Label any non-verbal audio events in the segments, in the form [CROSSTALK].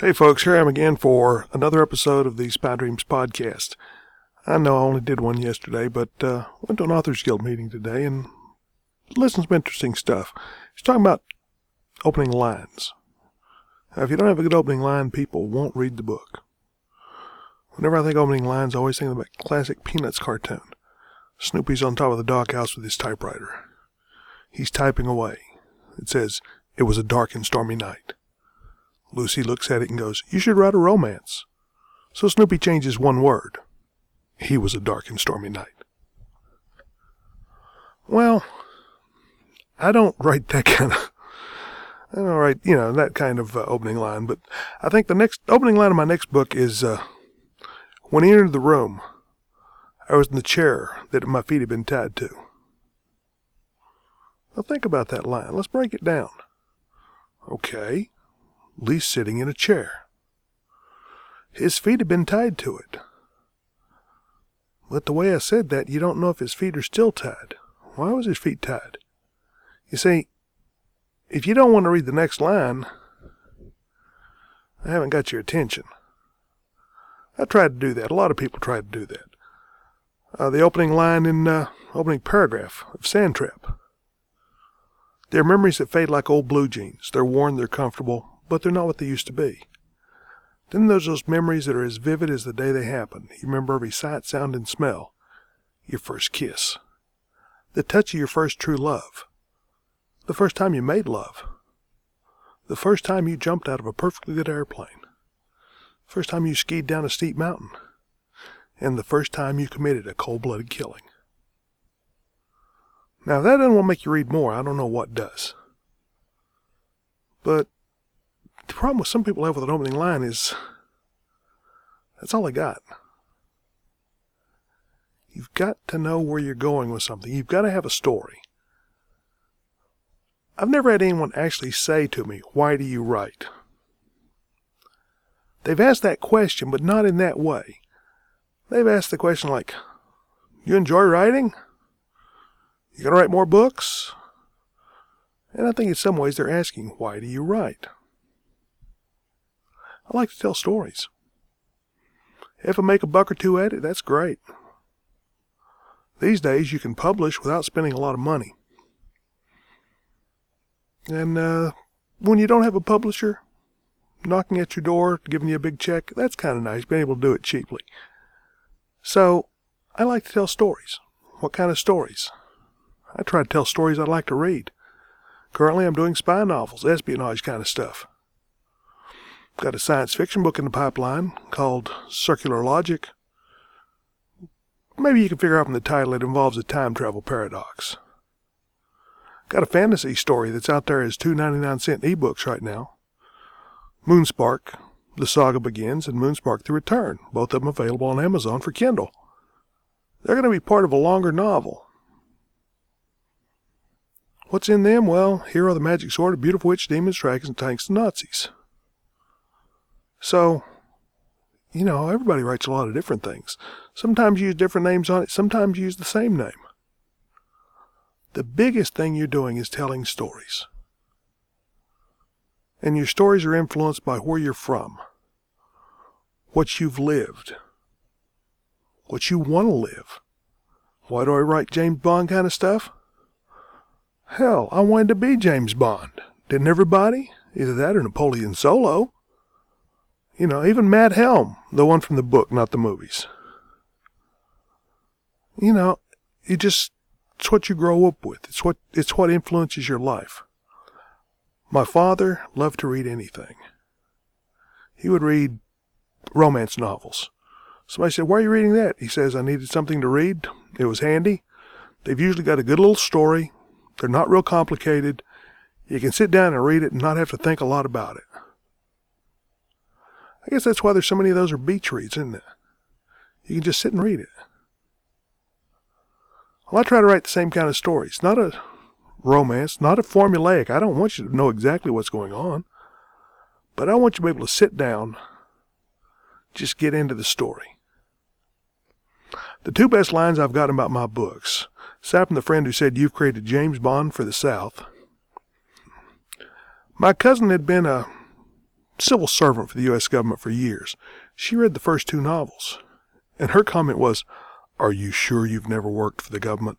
Hey, folks, here I am again for another episode of the Spy Dreams podcast. I know I only did one yesterday, but uh, went to an Authors Guild meeting today and listened to some interesting stuff. He's talking about opening lines. Now, if you don't have a good opening line, people won't read the book. Whenever I think opening lines, I always think of that classic Peanuts cartoon. Snoopy's on top of the doghouse with his typewriter. He's typing away. It says, It was a dark and stormy night. Lucy looks at it and goes, You should write a romance. So Snoopy changes one word. He was a dark and stormy night. Well, I don't write that [LAUGHS] kind of, I don't write, you know, that kind of uh, opening line, but I think the next opening line of my next book is, uh, when he entered the room, I was in the chair that my feet had been tied to. Now think about that line. Let's break it down. Okay. Lee's sitting in a chair. His feet had been tied to it. But the way I said that, you don't know if his feet are still tied. Why was his feet tied? You see, if you don't want to read the next line, I haven't got your attention. I tried to do that. A lot of people tried to do that. Uh, the opening line in uh, opening paragraph of Sand Trap. They're memories that fade like old blue jeans. They're worn, they're comfortable, but they're not what they used to be. Then there's those memories that are as vivid as the day they happened. You remember every sight, sound, and smell. Your first kiss. The touch of your first true love. The first time you made love. The first time you jumped out of a perfectly good airplane. First time you skied down a steep mountain. And the first time you committed a cold-blooded killing. Now, if that doesn't make you read more, I don't know what does. But the problem with some people have with an opening line is that's all they got. You've got to know where you're going with something. You've got to have a story. I've never had anyone actually say to me, Why do you write? They've asked that question, but not in that way. They've asked the question like, You enjoy writing? You gonna write more books? And I think in some ways they're asking, Why do you write? I like to tell stories. If I make a buck or two at it, that's great. These days, you can publish without spending a lot of money. And uh, when you don't have a publisher knocking at your door, giving you a big check, that's kind of nice, being able to do it cheaply. So, I like to tell stories. What kind of stories? I try to tell stories I'd like to read. Currently, I'm doing spy novels, espionage kind of stuff. Got a science fiction book in the pipeline called Circular Logic. Maybe you can figure out from the title it involves a time travel paradox. Got a fantasy story that's out there as two ninety-nine cent ebooks right now. Moonspark, The Saga Begins, and Moonspark The Return, both of them available on Amazon for Kindle. They're going to be part of a longer novel. What's in them? Well, here are the magic sword, a beautiful witch, demons, dragons, and tanks and Nazis. So, you know, everybody writes a lot of different things. Sometimes you use different names on it, sometimes you use the same name. The biggest thing you're doing is telling stories. And your stories are influenced by where you're from, what you've lived, what you want to live. Why do I write James Bond kind of stuff? Hell, I wanted to be James Bond. Didn't everybody? Either that or Napoleon Solo. You know, even Matt Helm, the one from the book, not the movies. You know, you just it's what you grow up with. It's what it's what influences your life. My father loved to read anything. He would read romance novels. Somebody said, Why are you reading that? He says, I needed something to read. It was handy. They've usually got a good little story. They're not real complicated. You can sit down and read it and not have to think a lot about it. I guess that's why there's so many of those are beach reads, isn't it? You can just sit and read it. Well, I try to write the same kind of stories. Not a romance, not a formulaic. I don't want you to know exactly what's going on. But I want you to be able to sit down, just get into the story. The two best lines I've got about my books, aside from the friend who said, You've created James Bond for the South. My cousin had been a civil servant for the U.S. government for years. She read the first two novels, and her comment was, Are you sure you've never worked for the government?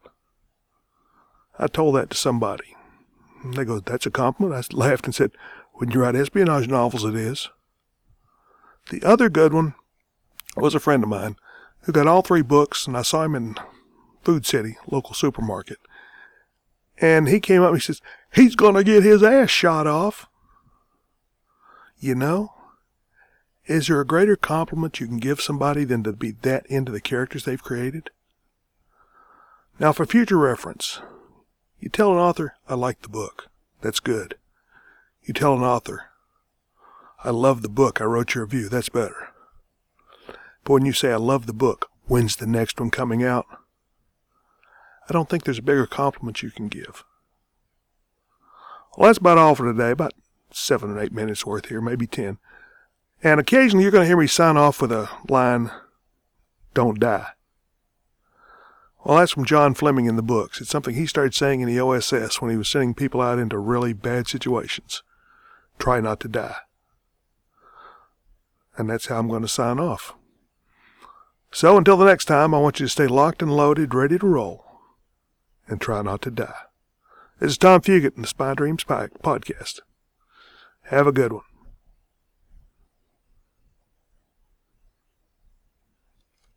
I told that to somebody. They go, That's a compliment? I laughed and said, When you write espionage novels, it is. The other good one was a friend of mine who got all three books, and I saw him in Food City, local supermarket. And he came up and he says, He's going to get his ass shot off. You know, is there a greater compliment you can give somebody than to be that into the characters they've created? Now, for future reference, you tell an author, I like the book. That's good. You tell an author, I love the book. I wrote your review. That's better. But when you say, I love the book, when's the next one coming out? I don't think there's a bigger compliment you can give. Well, that's about all for today. About seven or eight minutes worth here, maybe ten. And occasionally you're going to hear me sign off with a line, Don't die. Well, that's from John Fleming in the books. It's something he started saying in the OSS when he was sending people out into really bad situations. Try not to die. And that's how I'm going to sign off. So until the next time, I want you to stay locked and loaded, ready to roll, and try not to die. This is Tom Fugit in the Spy Dreams podcast. Have a good one.